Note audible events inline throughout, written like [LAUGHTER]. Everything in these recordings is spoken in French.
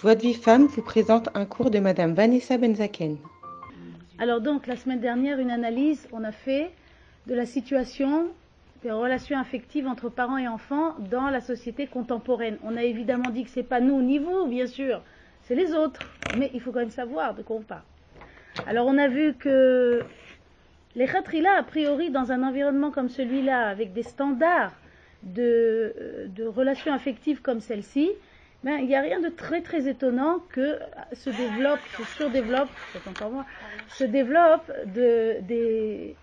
Joie de vie femme vous présente un cours de Madame Vanessa Benzaken. Alors donc, la semaine dernière, une analyse, on a fait de la situation des relations affectives entre parents et enfants dans la société contemporaine. On a évidemment dit que c'est pas nous ni vous, bien sûr, c'est les autres, mais il faut quand même savoir de quoi on parle. Alors on a vu que les khatrila, a priori, dans un environnement comme celui-là, avec des standards de, de relations affectives comme celle-ci, ben, il n'y a rien de très très étonnant que se développe, se surdéveloppe, encore moi, se développe de, des,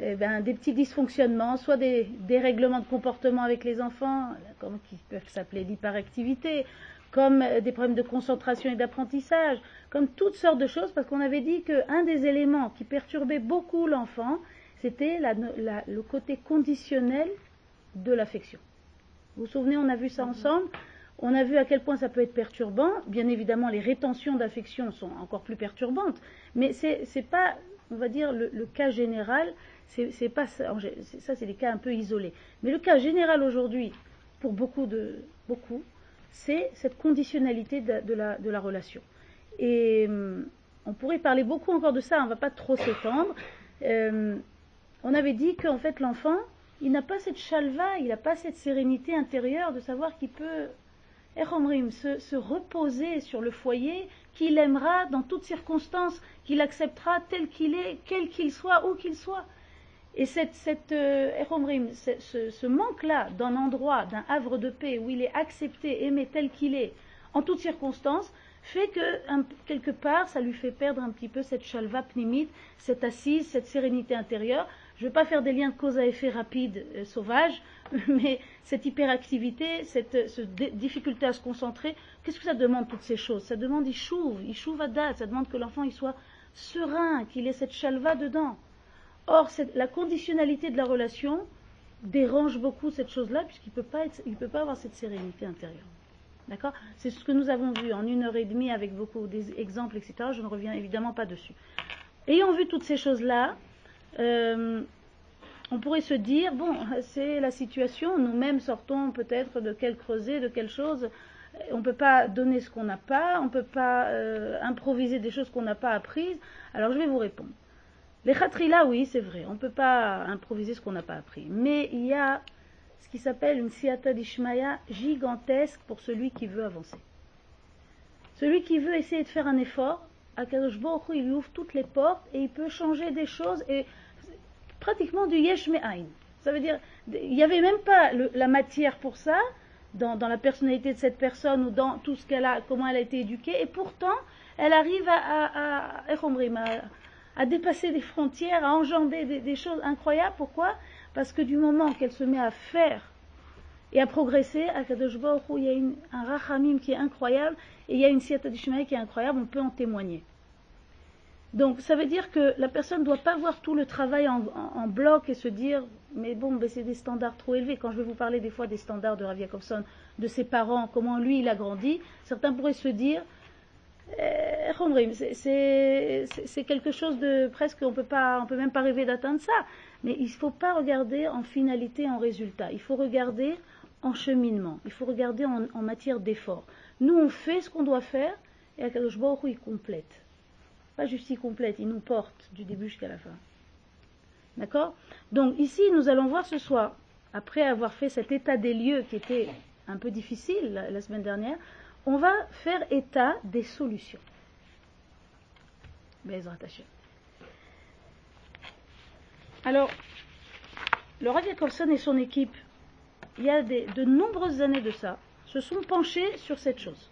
eh ben, des petits dysfonctionnements, soit des dérèglements de comportement avec les enfants, comme, qui peuvent s'appeler l'hyperactivité, comme des problèmes de concentration et d'apprentissage, comme toutes sortes de choses, parce qu'on avait dit qu'un des éléments qui perturbait beaucoup l'enfant, c'était le côté conditionnel de l'affection. Vous vous souvenez, on a vu ça ensemble on a vu à quel point ça peut être perturbant. Bien évidemment, les rétentions d'affection sont encore plus perturbantes, mais c'est n'est pas, on va dire, le, cas général. C'est pas ça. C'est des cas un peu isolés. Mais le cas général aujourd'hui, pour beaucoup de beaucoup, c'est cette conditionnalité de, la, relation. Et hum, on pourrait parler beaucoup encore de ça. On ne va pas trop s'étendre. Euh, on avait dit qu'en fait, l'enfant, il n'a pas cette chalva, il n'a pas cette sérénité intérieure de savoir qu'il peut se, se reposer sur le foyer qu'il aimera dans toutes circonstances, qu'il acceptera tel qu'il est, quel qu'il soit, où qu'il soit. Et cette, euh, ce, manque-là d'un endroit, d'un havre de paix où il est accepté, aimé tel qu'il est, en toutes circonstances, fait que quelque part, ça lui fait perdre un petit peu cette chalva pnimite, cette assise, cette sérénité intérieure. Je ne veux pas faire des liens de cause à effet rapide, euh, sauvage, [LAUGHS] mais cette hyperactivité, cette, difficulté à se concentrer, qu'est-ce que ça demande toutes ces choses? Ça demande il chouve, il chouve à date, ça demande que l'enfant il soit serein, qu'il ait cette chalva dedans. Or, la conditionnalité de la relation dérange beaucoup cette chose-là, puisqu'il ne peut, pas peut pas avoir cette sérénité intérieure. D'accord? C'est ce que nous avons vu en une heure et demie avec beaucoup d'exemples, etc. Je ne reviens évidemment pas dessus. Ayant vu toutes ces choses-là, euh, on pourrait se dire, bon, c'est la situation, nous-mêmes sortons peut-être de quel creuset, de quelle chose, on ne peut pas donner ce qu'on n'a pas, on ne peut pas euh, improviser des choses qu'on n'a pas apprises. Alors je vais vous répondre. Les khatrila, oui, c'est vrai, on ne peut pas improviser ce qu'on n'a pas appris. Mais il y a ce qui s'appelle une siata d'Ishmaya gigantesque pour celui qui veut avancer. Celui qui veut essayer de faire un effort, Akadosh Baruch il ouvre toutes les portes et il peut changer des choses et pratiquement du yesh me'ain. Ça veut dire, il n'y avait même pas la matière pour ça dans, la personnalité de cette personne ou dans tout ce qu'elle a, comment elle a été éduquée, et pourtant, elle arrive à, à, dépasser des frontières, à engendrer des, choses incroyables. Pourquoi? Parce que du moment qu'elle se met à faire et à progresser, à Kadosh il y a un rachamim qui est incroyable, et il y a une siata qui est incroyable, on peut en témoigner. Donc ça veut dire que la personne ne doit pas voir tout le travail en, bloc et se dire mais bon c'est des standards trop élevés. Quand je vais vous parler des fois des standards de Rav Jacobson, de ses parents, comment lui il a grandi, certains pourraient se dire eh, c'est quelque chose de presque on peut pas on peut même pas rêver d'atteindre ça. Mais il ne faut pas regarder en finalité, en résultat. Il faut regarder en cheminement. Il faut regarder en, matière d'effort. Nous on fait ce qu'on doit faire et Akadosh Baruch il complète pas juste y complète, il nous porte du début jusqu'à la fin. D'accord? Donc ici, nous allons voir ce soir, après avoir fait cet état des lieux qui était un peu difficile la, semaine dernière, on va faire état des solutions. Alors, le Rav Jacobson et son équipe, il y a de nombreuses années de ça, se sont penchés sur cette chose.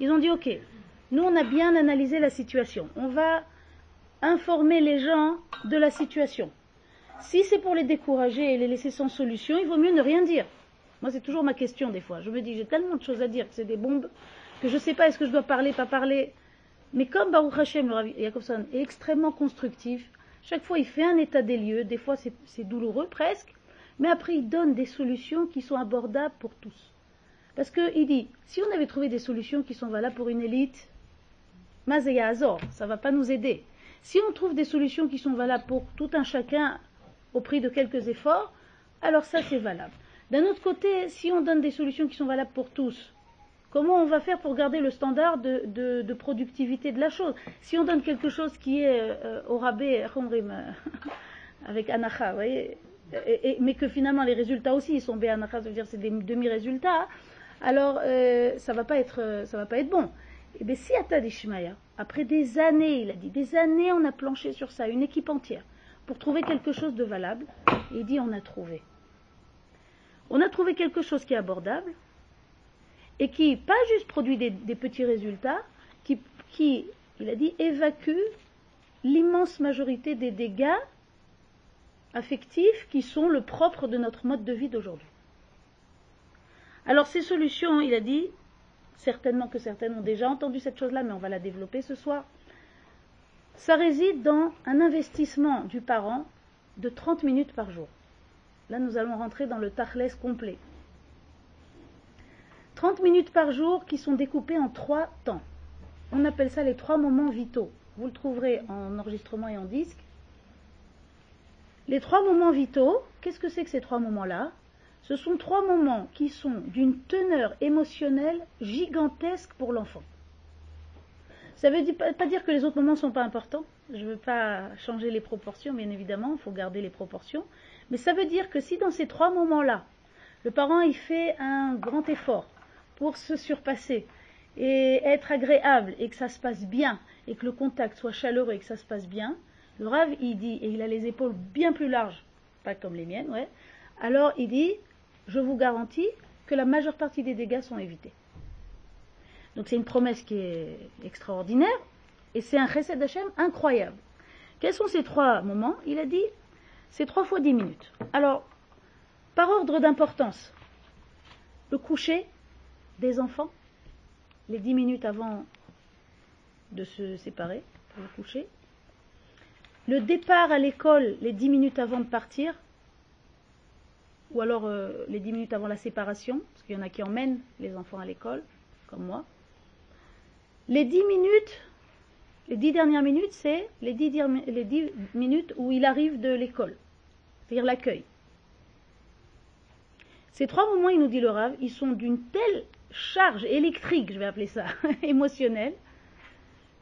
Ils ont dit, ok, nous, on a bien analysé la situation. On va informer les gens de la situation. Si c'est pour les décourager et les laisser sans solution, il vaut mieux ne rien dire. Moi, c'est toujours ma question des fois. Je me dis, j'ai tellement de choses à dire que c'est des bombes que je ne sais pas est-ce que je dois parler, pas parler? Mais comme Baruch Hashem, le est extrêmement constructif, chaque fois il fait un état des lieux, des fois c'est douloureux presque, mais après il donne des solutions qui sont abordables pour tous. Parce qu'il dit, si on avait trouvé des solutions qui sont valables pour une élite, Mazeya Azor, ça ne va pas nous aider. Si on trouve des solutions qui sont valables pour tout un chacun au prix de quelques efforts, alors ça c'est valable. D'un autre côté, si on donne des solutions qui sont valables pour tous, Comment on va faire pour garder le standard de, productivité de la chose? Si on donne quelque chose qui est euh, au rabais, [LAUGHS] avec Anacha, voyez, mais que finalement les résultats aussi ils sont Béanacha, ça veut dire c'est des demi-résultats, alors euh, ça ça va pas être bon. Et eh bien si Atad après des années, il a dit, des années on a planché sur ça, une équipe entière, pour trouver quelque chose de valable, il dit on a trouvé. On a trouvé quelque chose qui est abordable, et qui, pas juste produit des, petits résultats, qui, qui, il a dit, évacue l'immense majorité des dégâts affectifs qui sont le propre de notre mode de vie d'aujourd'hui. Alors ces solutions, il a dit, certainement que certaines ont déjà entendu cette chose-là, mais on va la développer ce soir. Ça réside dans un investissement du parent de 30 minutes par jour. Là, nous allons rentrer dans le tachles complet. 30 minutes par jour qui sont découpées en trois temps. On appelle ça les trois moments vitaux. Vous le trouverez en enregistrement et en disque. Les trois moments vitaux, qu'est-ce que c'est que ces trois moments-là? Ce sont trois moments qui sont d'une teneur émotionnelle gigantesque pour l'enfant. Ça ne veut pas dire que les autres moments ne sont pas importants. Je ne veux pas changer les proportions, bien évidemment, il faut garder les proportions. Mais ça veut dire que si dans ces trois moments-là, le parent il fait un grand effort, pour se surpasser et être agréable et que ça se passe bien et que le contact soit chaleureux et que ça se passe bien, le Rav, il dit, et il a les épaules bien plus larges, pas comme les miennes, ouais, alors il dit, je vous garantis que la majeure partie des dégâts sont évités. Donc c'est une promesse qui est extraordinaire et c'est un chesed d'Hachem incroyable. Quels sont ces trois moments? Il a dit, c'est trois fois dix minutes. Alors, par ordre d'importance, le coucher, des enfants, les dix minutes avant de se séparer pour le coucher, le départ à l'école les dix minutes avant de partir, ou alors euh, les dix minutes avant la séparation, parce qu'il y en a qui emmènent les enfants à l'école, comme moi. Les dix minutes, les dix dernières minutes, c'est les dix, les dix minutes où il arrive de l'école, c'est-à-dire l'accueil. Ces trois moments, il nous dit le Rav, ils sont d'une telle charge électrique, je vais appeler ça, [LAUGHS] émotionnelle,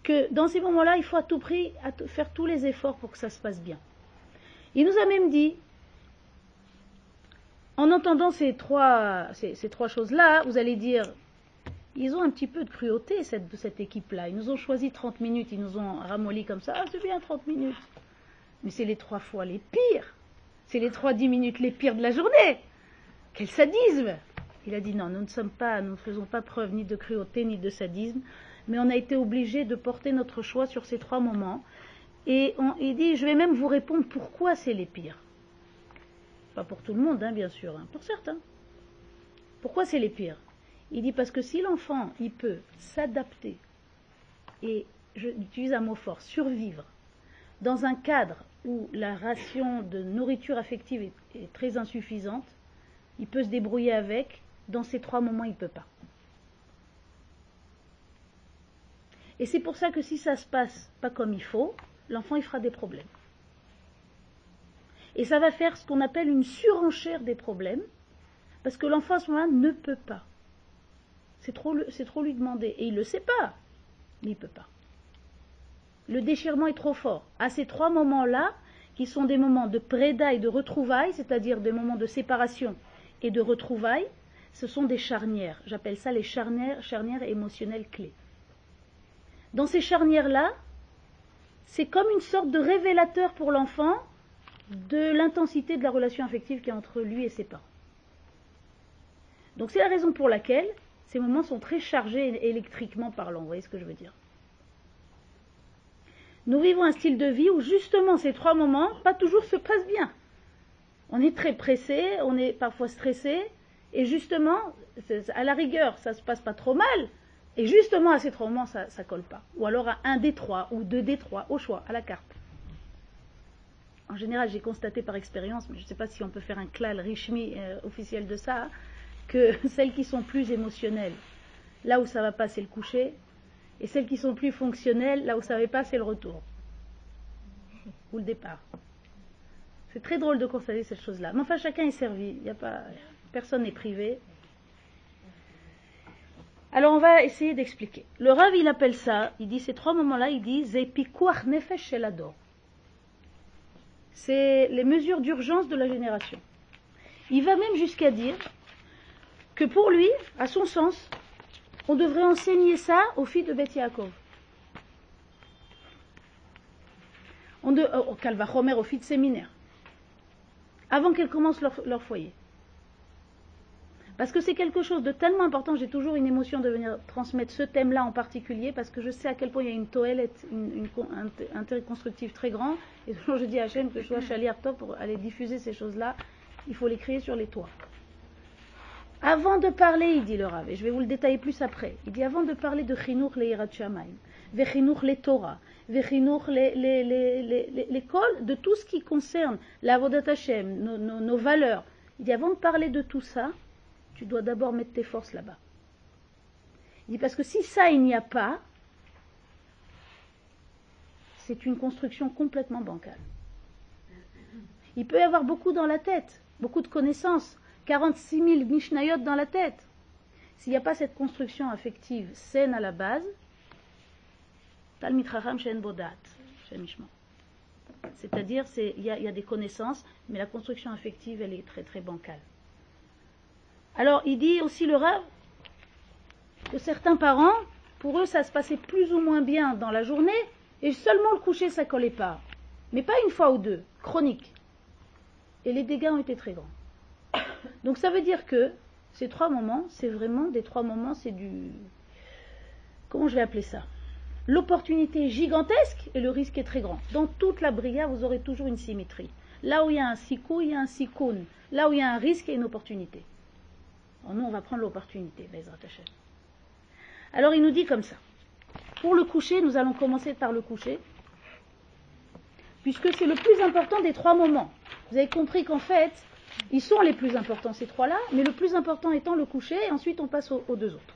que dans ces moments-là, il faut à tout prix faire tous les efforts pour que ça se passe bien. Il nous a même dit, en entendant ces trois, choses-là, vous allez dire, ils ont un petit peu de cruauté, cette, cette équipe-là. Ils nous ont choisi 30 minutes, ils nous ont ramolli comme ça, ah, c'est bien 30 minutes. Mais c'est les trois fois les pires. C'est les trois dix minutes les pires de la journée. Quel sadisme il a dit non, nous ne sommes pas, nous ne faisons pas preuve ni de cruauté ni de sadisme, mais on a été obligé de porter notre choix sur ces trois moments. Et il dit, je vais même vous répondre pourquoi c'est les pires. Pas pour tout le monde, hein, bien sûr, hein, pour certains. Pourquoi c'est les pires? Il dit parce que si l'enfant, peut s'adapter et, j'utilise un mot fort, survivre dans un cadre où la ration de nourriture affective est très insuffisante, il peut se débrouiller avec, dans ces trois moments, il ne peut pas. Et c'est pour ça que si ça se passe pas comme il faut, l'enfant il fera des problèmes. Et ça va faire ce qu'on appelle une surenchère des problèmes, parce que l'enfant à ce moment-là ne peut pas. C'est trop, lui demander. Et il ne le sait pas, mais il ne peut pas. Le déchirement est trop fort. À ces trois moments-là, qui sont des moments de préda et de retrouvailles, c'est-à-dire des moments de séparation et de retrouvailles, ce sont des charnières. J'appelle ça les charnières, charnières émotionnelles clés. Dans ces charnières-là, c'est comme une sorte de révélateur pour l'enfant de l'intensité de la relation affective qui est entre lui et ses parents. Donc c'est la raison pour laquelle ces moments sont très chargés électriquement parlant. Vous voyez ce que je veux dire Nous vivons un style de vie où justement ces trois moments, pas toujours se passent bien. On est très pressé, on est parfois stressé, et justement, à la rigueur, ça se passe pas trop mal. Et justement, à ces trois moments, ça ne colle pas. Ou alors à un des trois, ou deux des trois, au choix, à la carte. En général, j'ai constaté par expérience, mais je ne sais pas si on peut faire un klal richmi euh, officiel de ça, que [LAUGHS] celles qui sont plus émotionnelles, là où ça va pas, c'est le coucher, et celles qui sont plus fonctionnelles, là où ça va pas, c'est le retour. Ou le départ. C'est très drôle de constater cette chose-là. Mais enfin, chacun est servi. Personne n'est privé. Alors on va essayer d'expliquer. Le Rav, il appelle ça, il dit ces trois moments-là, il dit Zepikuach nefesh shelador. C'est les mesures d'urgence de la génération. Il va même jusqu'à dire que pour lui, à son sens, on devrait enseigner ça aux filles de Beth Yaakov. Au Homer, aux filles de séminaire. Avant qu'elles commencent leur foyer. Parce que c'est quelque chose de tellement important, j'ai toujours une émotion de venir transmettre ce thème-là en particulier, parce que je sais à quel point il y a une toilette, un intérêt constructif très grand. Et [LAUGHS] toujours je dis à Hachem que je sois chalier top pour aller diffuser ces choses-là, il faut les créer sur les toits. Avant de parler, il dit le Rav, et je vais vous le détailler plus après, il dit avant de parler de Chinour le Yirat Shamayim, Vechinour le Torah, Vechinour l'école, de tout ce qui concerne la Hashem, nos, nos valeurs, il dit avant de parler de tout ça, tu dois d'abord mettre tes forces là-bas. Il dit parce que si ça il n'y a pas, c'est une construction complètement bancale. Il peut y avoir beaucoup dans la tête, beaucoup de connaissances, 46 000 Mishnayot dans la tête. S'il n'y a pas cette construction affective saine à la base, c'est-à-dire, il y, y, a des connaissances, mais la construction affective, elle est très très bancale. Alors, il dit aussi le Rav que certains parents, pour eux, ça se passait plus ou moins bien dans la journée, et seulement le coucher, ça collait pas. Mais pas une fois ou deux, chronique. Et les dégâts ont été très grands. Donc ça veut dire que ces trois moments, c'est vraiment des trois moments, c'est du... Comment je vais appeler ça? L'opportunité est gigantesque et le risque est très grand. Dans toute la brigade, vous aurez toujours une symétrie. Là où il y a un sikou, il y a un sikoun. Là où il y a un risque, a une opportunité. Alors nous, on va prendre l'opportunité, Alors il nous dit comme ça. Pour le coucher, nous allons commencer par le coucher, puisque c'est le plus important des trois moments. Vous avez compris qu'en fait, ils sont les plus importants, ces trois-là, mais le plus important étant le coucher, et ensuite on passe aux, aux deux autres.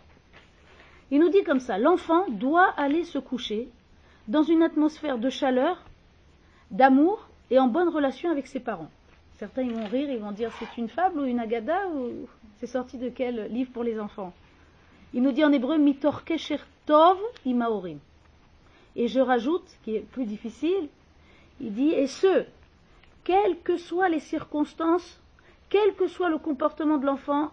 Il nous dit comme ça, l'enfant doit aller se coucher dans une atmosphère de chaleur, d'amour et en bonne relation avec ses parents. Certains vont rire, ils vont dire c'est une fable ou une agada ou c'est sorti de quel livre pour les enfants? Il nous dit en hébreu mitor kesher tov imaorim. Et je rajoute, qui est plus difficile, il dit et ce, quelles que soient les circonstances, quel que soit le comportement de l'enfant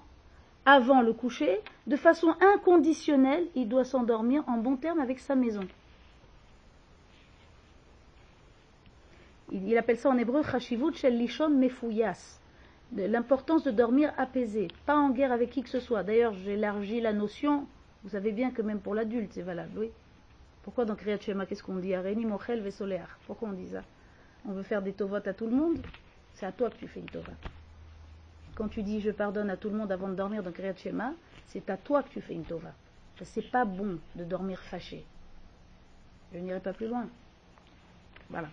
avant le coucher, de façon inconditionnelle, il doit s'endormir en bon terme avec sa maison. Il appelle ça en hébreu chashivut shel lishon mefouyas, l'importance de dormir apaisé, pas en guerre avec qui que ce soit. D'ailleurs, j'élargis la notion, vous savez bien que même pour l'adulte, c'est valable, oui. Pourquoi dans Kriyat Shema, qu'est-ce qu'on dit? Areni mochel vesoleach. Pourquoi on dit ça? On veut faire des tovot à tout le monde? C'est à toi que tu fais une tova. Quand tu dis je pardonne à tout le monde avant de dormir dans Kriyat Shema, c'est à toi que tu fais une tova. C'est pas bon de dormir fâché. Je n'irai pas plus loin. Voilà.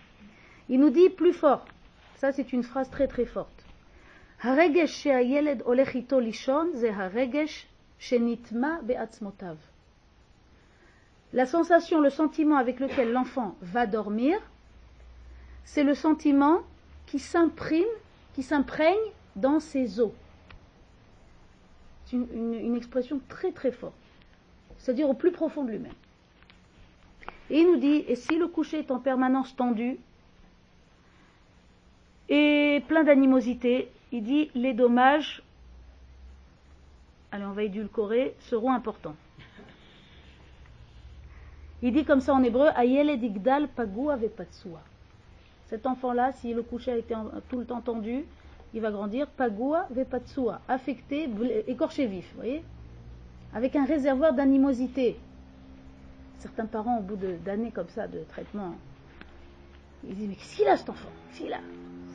Il nous dit plus fort. Ça, c'est une phrase très très forte. La sensation, le sentiment avec lequel l'enfant va dormir, c'est le sentiment qui s'imprime, qui s'imprègne dans ses os. C'est une, une, expression très très forte, c'est-à-dire au plus profond de lui-même. Et il nous dit, et si le coucher est en permanence tendu, et plein d'animosité, il dit les dommages, allez on va édulcorer, seront importants. Il dit comme ça en hébreu, Ayele digdal pagu avepatsua. Cet enfant-là, si le coucher a été tout le temps tendu, il va grandir pagua vepatsua, affecté, écorché vif, vous voyez? Avec un réservoir d'animosité. Certains parents, au bout d'années comme ça de traitement, ils disent Mais qu'est-ce qu'il a cet enfant? Qu'est-ce qu'il a?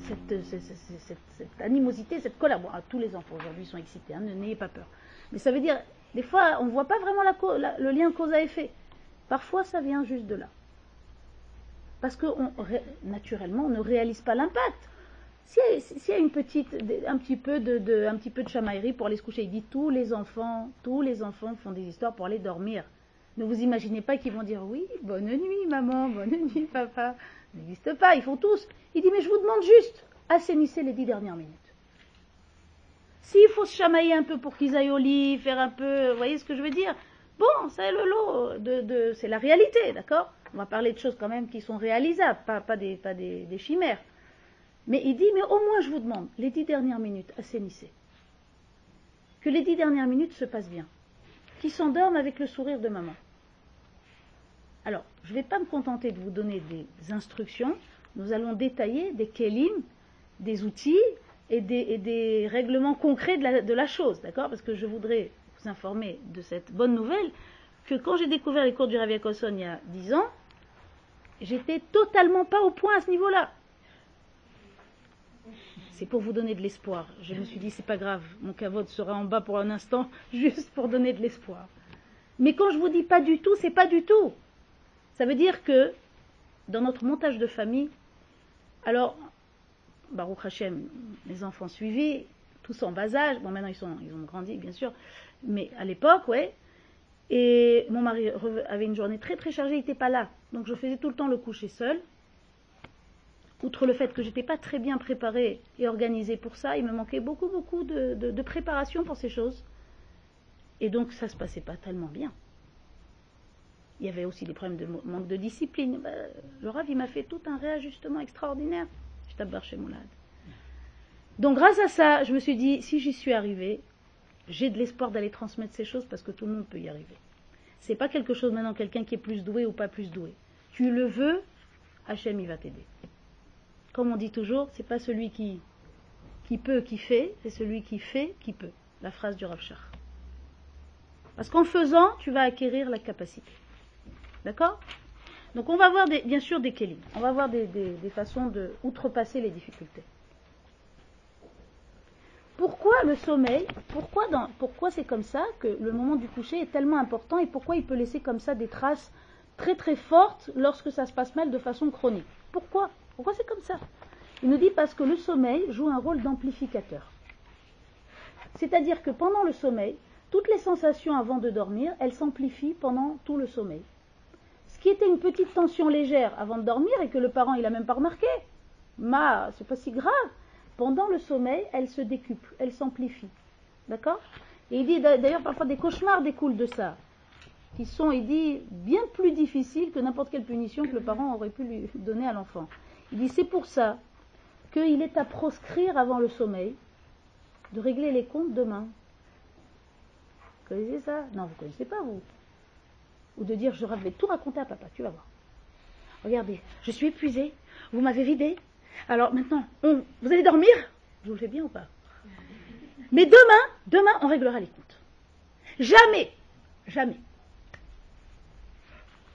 Cette, cette, animosité, cette colère. Bon, tous les enfants aujourd'hui sont excités, hein, n'ayez pas peur. Mais ça veut dire, des fois, on ne voit pas vraiment le lien cause à effet. Parfois, ça vient juste de là. Parce que, naturellement, on ne réalise pas l'impact. S'il y, y, a une petite, un petit peu de, de, un petit peu de chamaillerie pour aller se coucher, il dit tous les enfants, tous les enfants font des histoires pour aller dormir. Ne vous imaginez pas qu'ils vont dire oui, bonne nuit maman, bonne nuit papa n'existe pas, ils font tous. Il dit, mais je vous demande juste, assainissez les dix dernières minutes. S'il faut se chamailler un peu pour qu'ils aillent au lit, faire un peu, vous voyez ce que je veux dire? Bon, c'est le lot, de, c'est la réalité, d'accord? On va parler de choses quand même qui sont réalisables, pas, des, des, chimères. Mais il dit, mais au moins je vous demande, les dix dernières minutes, assainissez. Que les dix dernières minutes se passent bien. Qui s'endorment avec le sourire de maman. Alors, je ne vais pas me contenter de vous donner des instructions, nous allons détailler des kelim, des outils et des, règlements concrets de la, chose, d'accord? Parce que je voudrais vous informer de cette bonne nouvelle que quand j'ai découvert les cours du Rav Yakoson il y a dix ans, j'étais totalement pas au point à ce niveau-là. C'est pour vous donner de l'espoir. Je me suis dit, c'est pas grave, mon cavote sera en bas pour un instant, [LAUGHS] juste pour donner de l'espoir. Mais quand je vous dis pas du tout, c'est pas du tout. Ça veut dire que dans notre montage de famille, alors Baruch Hashem, les enfants suivis, tous en bas âge. Bon, maintenant ils, sont, ils ont grandi, bien sûr. Mais à l'époque, ouais. Et mon mari avait une journée très très chargée, il n'était pas là. Donc je faisais tout le temps le coucher seul. Outre le fait que j'étais pas très bien préparée et organisée pour ça, il me manquait beaucoup beaucoup de, de préparation pour ces choses. Et donc ça se passait pas tellement bien. Il y avait aussi des problèmes de manque de discipline. Bah, le Rav, il m'a fait tout un réajustement extraordinaire. Donc grâce à ça, je me suis dit, si j'y suis arrivée, j'ai de l'espoir d'aller transmettre ces choses parce que tout le monde peut y arriver. C'est pas quelque chose maintenant, quelqu'un qui est plus doué ou pas plus doué. Tu le veux, Hachem il va t'aider. Comme on dit toujours, c'est pas celui qui, qui peut qui fait, c'est celui qui fait qui peut. La phrase du Rav Parce qu'en faisant, tu vas acquérir la capacité. D'accord? Donc on va voir bien sûr des kélim, on va voir des, façons de outrepasser les difficultés. Pourquoi le sommeil Pourquoi, pourquoi c'est comme ça que le moment du coucher est tellement important et pourquoi il peut laisser comme ça des traces très très fortes lorsque ça se passe mal de façon chronique? Pourquoi? Pourquoi c'est comme ça? Il nous dit parce que le sommeil joue un rôle d'amplificateur. C'est-à-dire que pendant le sommeil, toutes les sensations avant de dormir, elles s'amplifient pendant tout le sommeil ce qui était une petite tension légère avant de dormir et que le parent il a même pas remarqué, ma, c'est pas si grave. Pendant le sommeil, elle se décuple, elle s'amplifie. D'accord? Et il dit d'ailleurs parfois des cauchemars découlent de ça, qui sont, il dit, bien plus difficiles que n'importe quelle punition que le parent aurait pu lui donner à l'enfant. Il dit c'est pour ça qu'il est à proscrire avant le sommeil de régler les comptes demain. Vous connaissez ça? Non, vous ne connaissez pas, vous? Ou de dire je vais tout raconter à papa, tu vas voir. Regardez, je suis épuisée, vous m'avez vidé, alors maintenant, vous allez dormir? Je vous le fais bien ou pas? Mais demain, demain, on réglera les comptes. Jamais, jamais.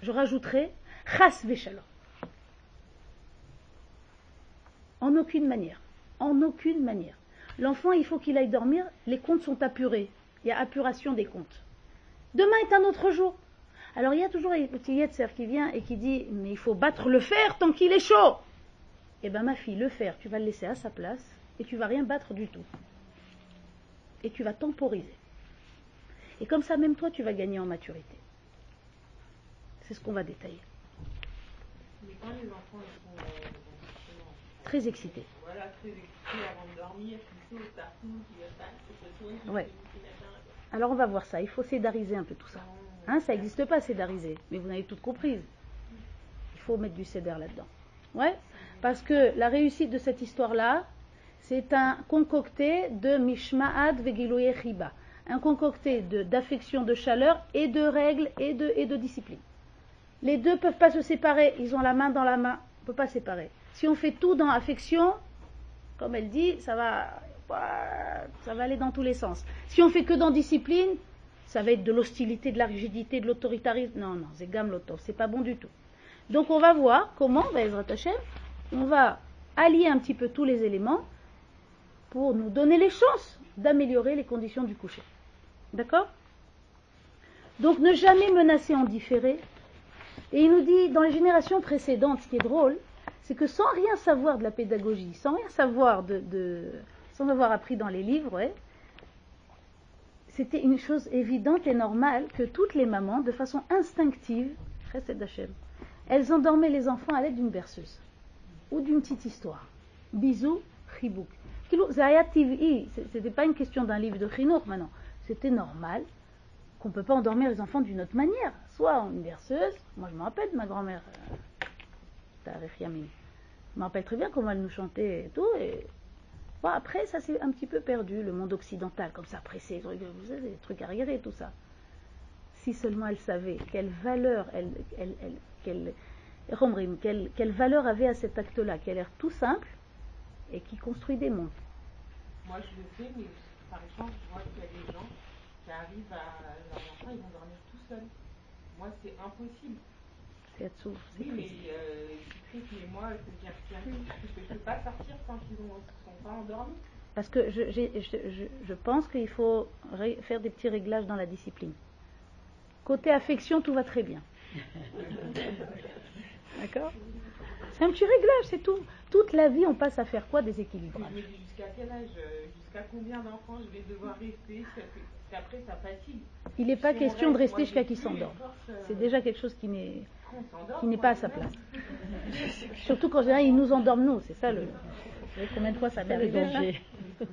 Je rajouterai chas véchalor. En aucune manière. En aucune manière. L'enfant, il faut qu'il aille dormir, les comptes sont apurés. Il y a apuration des comptes. Demain est un autre jour. Alors il y a toujours un petit Yetzer qui vient et qui dit Mais il faut battre le fer tant qu'il est chaud Eh bien, ma fille, le fer, tu vas le laisser à sa place et tu vas rien battre du tout. Et tu vas temporiser. Et comme ça, même toi, tu vas gagner en maturité. C'est ce qu'on va détailler. Mais quand les enfants sont euh, très excités. Voilà, très excités avant de dormir, qui partout, Ouais. Alors on va voir ça. Il faut sédariser un peu tout ça. Hein, ça n'existe pas, sédarisé. Mais vous n'avez tout compris. Il faut mettre du cédar là-dedans. Ouais Parce que la réussite de cette histoire-là, c'est un concocté de mishma'ad vegiloye chiba. Un concocté d'affection, de, chaleur et de règles et de, et de discipline. Les deux ne peuvent pas se séparer. Ils ont la main dans la main. On ne peut pas séparer. Si on fait tout dans affection, comme elle dit, ça va, ça va aller dans tous les sens. Si on fait que dans discipline, ça va être de l'hostilité, de la rigidité, de l'autoritarisme. Non, non, c'est gamme l'auto, c'est pas bon du tout. Donc on va voir comment, Bezrat Hashem, on va allier un petit peu tous les éléments pour nous donner les chances d'améliorer les conditions du coucher. D'accord? Donc ne jamais menacer en différé. Et il nous dit, dans les générations précédentes, ce qui est drôle, c'est que sans rien savoir de la pédagogie, sans rien savoir de, sans avoir appris dans les livres, ouais, c'était une chose évidente et normale que toutes les mamans, de façon instinctive, elles endormaient les enfants à l'aide d'une berceuse ou d'une petite histoire. Bisous, chibouk. C'était pas une question d'un livre de chinour maintenant. C'était normal qu'on ne peut pas endormir les enfants d'une autre manière. Soit une berceuse, moi je me rappelle de ma grand-mère, euh, Je me rappelle très bien comment elle nous chantait et tout. Et... Bon, après, ça s'est un petit peu perdu, le monde occidental, comme ça, pressé, vous des trucs arriérés, tout ça. Si seulement elle savait quelle valeur, elle, elle, elle quelle, quelle valeur avait à cet acte-là, qui a l'air tout simple et qui construit des mondes. Moi, je le fais, mais par exemple, je vois qu'il y a des gens qui arrivent à leur enfant, ils vont dormir tout seuls. Moi, c'est impossible. C'est. Oui, mais euh, mais moi, je veux dire, parce que je ne peux pas sortir quand ils ne sont pas endormis. Parce que je, je, je, je pense qu'il faut faire des petits réglages dans la discipline. Côté affection, tout va très bien. [LAUGHS] D'accord? C'est un petit réglage, c'est tout. Toute la vie, on passe à faire quoi? Des équilibres. Jusqu'à quel âge? Jusqu'à combien d'enfants je vais devoir rester? Après, ça fatigue. Il n'est pas question de rester jusqu'à qu'il s'endorme. Euh, c'est déjà quelque chose qui n'est qui n'est pas à sa place. [LAUGHS] Surtout quand il nous endorme nous, c'est ça le. Combien de fois ça m'est arrivé [LAUGHS]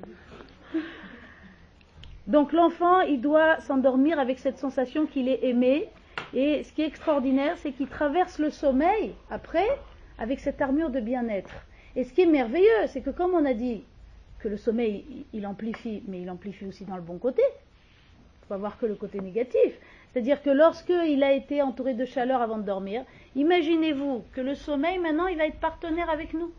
Donc l'enfant, il doit s'endormir avec cette sensation qu'il est aimé, et ce qui est extraordinaire, c'est qu'il traverse le sommeil après avec cette armure de bien-être. Et ce qui est merveilleux, c'est que comme on a dit que le sommeil, il amplifie, mais il amplifie aussi dans le bon côté. Il faut voir que le côté négatif. C'est-à-dire que lorsqu'il a été entouré de chaleur avant de dormir, imaginez-vous que le sommeil, maintenant, il va être partenaire avec nous.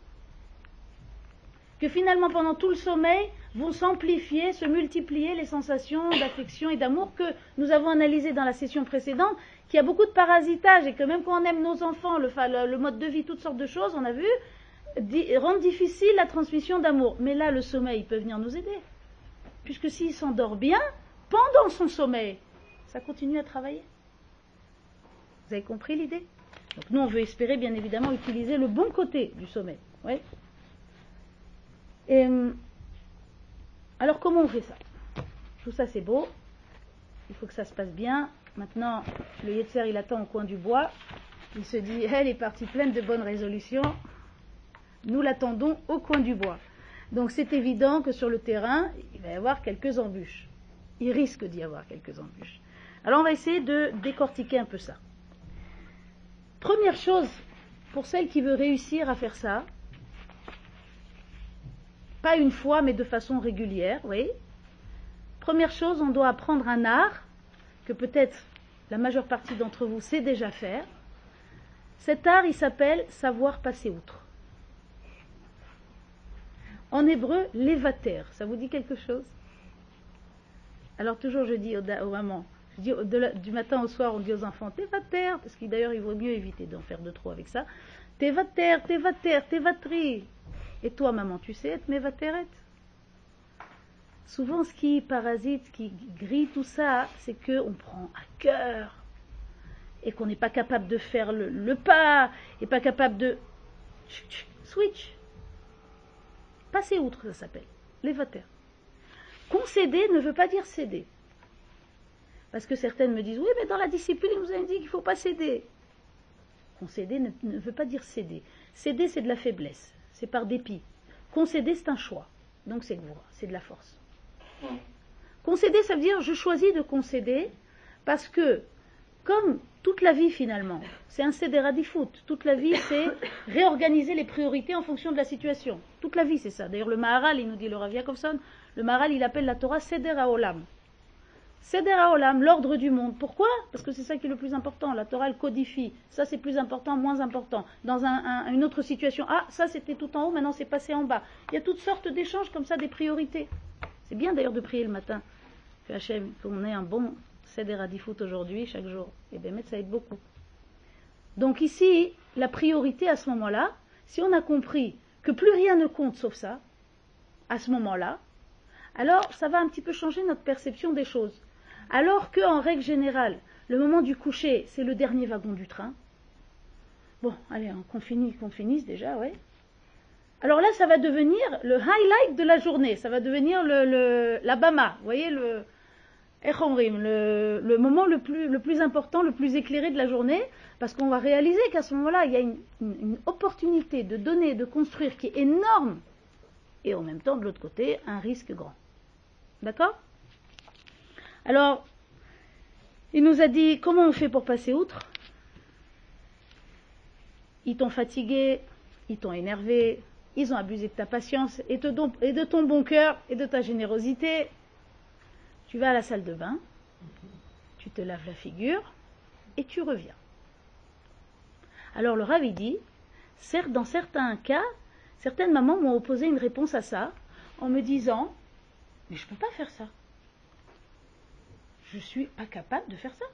Que finalement, pendant tout le sommeil, vont s'amplifier, se multiplier les sensations d'affection et d'amour que nous avons analysées dans la session précédente, qu'il y a beaucoup de parasitage et que même quand on aime nos enfants, le, mode de vie, toutes sortes de choses, on a vu, rendre difficile la transmission d'amour. Mais là, le sommeil peut venir nous aider. Puisque s'il s'endort bien, pendant son sommeil, ça continue à travailler? Vous avez compris l'idée? Donc nous, on veut espérer, bien évidemment, utiliser le bon côté du sommeil. Ouais. Et, hum, alors comment on fait ça? Tout ça, c'est beau. Il faut que ça se passe bien. Maintenant, le Yetzer, il attend au coin du bois. Il se dit, elle est partie pleine de bonnes résolutions. Nous l'attendons au coin du bois. Donc c'est évident que sur le terrain, il va y avoir quelques embûches. Il risque d'y avoir quelques embûches. Alors on va essayer de décortiquer un peu ça. Première chose, pour celle qui veut réussir à faire ça, pas une fois, mais de façon régulière, oui. Première chose, on doit apprendre un art que peut-être la majeure partie d'entre vous sait déjà faire. Cet art, il s'appelle savoir passer outre. En hébreu, l'évater. Ça vous dit quelque chose? Alors toujours je dis aux, mamans, du matin au soir, on dit aux enfants, t'es vater, parce que d'ailleurs il vaut mieux éviter d'en faire de trop avec ça. T'es vater, t'es vater, t'es vatri. Et toi, maman, tu sais être mévateret Souvent, ce qui parasite, ce qui grille tout ça, c'est qu'on prend à cœur et qu'on n'est pas capable de faire le, pas, et pas capable de switch. Passer outre, ça s'appelle. Les Concéder ne veut pas dire céder. Parce que certaines me disent, oui, mais dans la discipline, il nous a dit qu'il ne faut pas céder. Concéder ne, ne veut pas dire céder. Céder, c'est de la faiblesse. C'est par dépit. Concéder, c'est un choix. Donc c'est c'est de la force. Concéder, ça veut dire je choisis de concéder parce que, comme toute la vie finalement, c'est un céder à foot. Toute la vie, c'est réorganiser les priorités en fonction de la situation. Toute la vie, c'est ça. D'ailleurs, le Maharal, il nous dit le Rav Yakovson, le Maharal, il appelle la Torah céder à Olam. Céder à Olam, l'ordre du monde. Pourquoi? Parce que c'est ça qui est le plus important. La Torah, codifie. Ça, c'est plus important, moins important. Dans une autre situation, ah, ça, c'était tout en haut, maintenant, c'est passé en bas. Il y a toutes sortes d'échanges comme ça, des priorités. C'est bien d'ailleurs de prier le matin. Que Hachem, qu'on ait un bon Seder Adifout aujourd'hui, chaque jour. Et bien, ça aide beaucoup. Donc ici, la priorité à ce moment-là, si on a compris que plus rien ne compte sauf ça, à ce moment-là, alors ça va un petit peu changer notre perception des choses. Alors qu'en règle générale, le moment du coucher, c'est le dernier wagon du train. Bon, allez, qu'on finisse, qu'on finisse déjà, ouais. Alors là, ça va devenir le highlight de la journée, ça va devenir le, la Bama, vous voyez, le, le, le moment le plus, le plus important, le plus éclairé de la journée, parce qu'on va réaliser qu'à ce moment-là, il y a une, une, opportunité de donner, de construire qui est énorme, et en même temps, de l'autre côté, un risque grand. D'accord? Alors, Il nous a dit comment on fait pour passer outre? Ils t'ont fatigué, ils t'ont énervé, ils ont abusé de ta patience et, de ton bon cœur et de ta générosité. Tu vas à la salle de bain, tu te laves la figure et tu reviens. Alors le Rav dit, certes, dans certains cas, certaines mamans m'ont opposé une réponse à ça en me disant, mais je ne peux pas faire ça. Je suis pas capable de faire ça.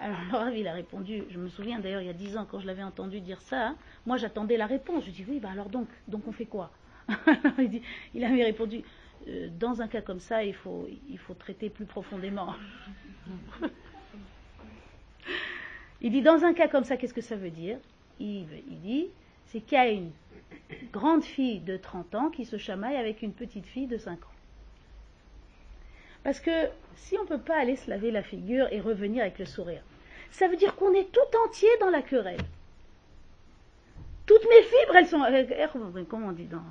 Alors il a répondu, je me souviens d'ailleurs il y a dix ans quand je l'avais entendu dire ça, hein, moi j'attendais la réponse. Je dis oui, bah alors donc, on fait quoi? [LAUGHS] Il, avait répondu, euh, dans un cas comme ça, il faut, il faut traiter plus profondément. [LAUGHS] il dit, dans un cas comme ça, qu'est-ce que ça veut dire? Il, il dit, c'est qu'il y a une grande fille de 30 ans qui se chamaille avec une petite fille de 5 ans. Parce que si on ne peut pas aller se laver la figure et revenir avec le sourire, ça veut dire qu'on est tout entier dans la querelle. Toutes mes fibres, elles sont. Euh, comment on dit dans.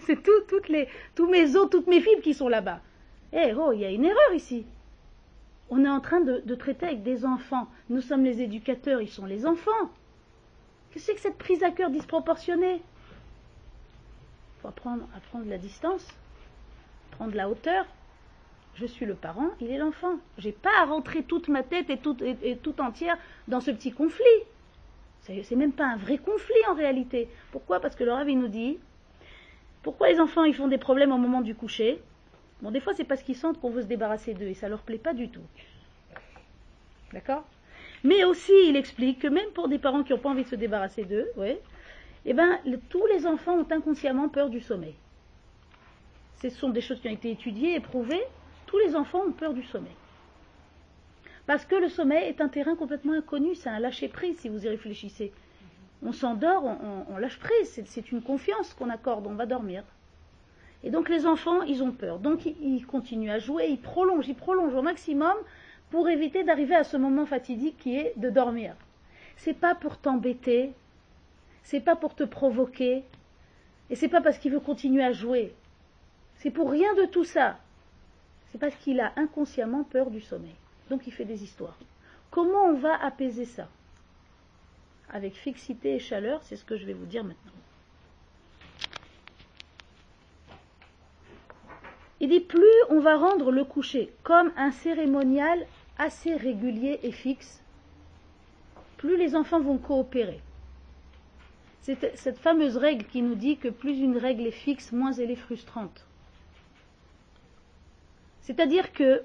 C'est tout, toutes les, tous mes os, toutes mes fibres qui sont là-bas. Eh oh, il y a une erreur ici. On est en train de, traiter avec des enfants. Nous sommes les éducateurs, ils sont les enfants. Qu'est-ce que c'est que cette prise à cœur disproportionnée? Il faut apprendre à prendre la distance, prendre la hauteur. Je suis le parent, il est l'enfant. Je n'ai pas à rentrer toute ma tête et tout, et entière dans ce petit conflit. C'est même pas un vrai conflit en réalité. Pourquoi? Parce que le Rav nous dit pourquoi les enfants ils font des problèmes au moment du coucher? Bon, des fois c'est parce qu'ils sentent qu'on veut se débarrasser d'eux et ça leur plaît pas du tout. D'accord? Mais aussi il explique que même pour des parents qui n'ont pas envie de se débarrasser d'eux, ouais, eh ben, tous les enfants ont inconsciemment peur du sommeil. Ce sont des choses qui ont été étudiées et prouvées. Tous les enfants ont peur du sommeil. Parce que le sommeil est un terrain complètement inconnu, c'est un lâcher-prise si vous y réfléchissez. On s'endort, on, lâche prise, c'est une confiance qu'on accorde, on va dormir. Et donc les enfants, ils ont peur. Donc ils, continuent à jouer, ils prolongent, ils prolongent au maximum pour éviter d'arriver à ce moment fatidique qui est de dormir. C'est pas pour t'embêter, c'est pas pour te provoquer, et c'est pas parce qu'il veut continuer à jouer. C'est pour rien de tout ça. C'est parce qu'il a inconsciemment peur du sommeil. Donc il fait des histoires. Comment on va apaiser ça? Avec fixité et chaleur, c'est ce que je vais vous dire maintenant. Il dit plus on va rendre le coucher comme un cérémonial assez régulier et fixe, plus les enfants vont coopérer. C'est cette fameuse règle qui nous dit que plus une règle est fixe, moins elle est frustrante. C'est-à-dire que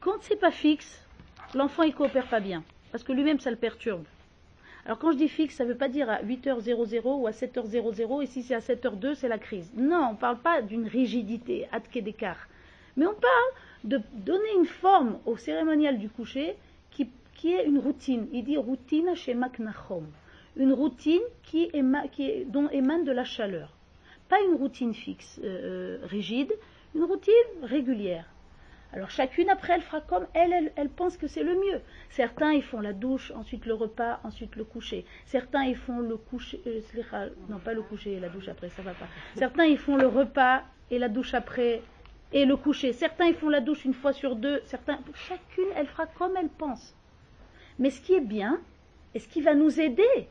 quand c'est pas fixe, l'enfant il coopère pas bien, parce que lui-même ça le perturbe. Alors quand je dis fixe, ça ne veut pas dire à 8h00 ou à 7h00, et si c'est à 7h02, c'est la crise. Non, on ne parle pas d'une rigidité, adke d'écart. Mais on parle de donner une forme au cérémonial du coucher qui, est une routine. Il dit routine chez Maknachom. Une routine qui, qui dont émane de la chaleur. Pas une routine fixe, euh, euh, rigide, une routine régulière. Alors chacune après, elle fera comme elle, elle, pense que c'est le mieux. Certains, ils font la douche, ensuite le repas, ensuite le coucher. Certains, ils font le coucher, euh, non pas le coucher et la douche après, ça va pas. Certains, ils font le repas et la douche après et le coucher. Certains, ils font la douche une fois sur deux. Certains, chacune, elle fera comme elle pense. Mais ce qui est bien, et ce qui va nous aider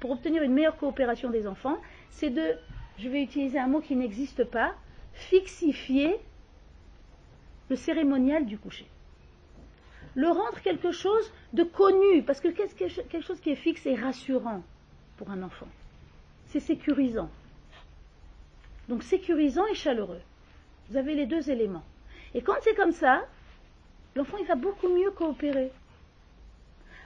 pour obtenir une meilleure coopération des enfants, c'est de, je vais utiliser un mot qui n'existe pas, fixifier le cérémonial du coucher. Le rendre quelque chose de connu, parce que quelque chose qui est fixe est rassurant pour un enfant. C'est sécurisant. Donc sécurisant et chaleureux. Vous avez les deux éléments. Et quand c'est comme ça, l'enfant il va beaucoup mieux coopérer.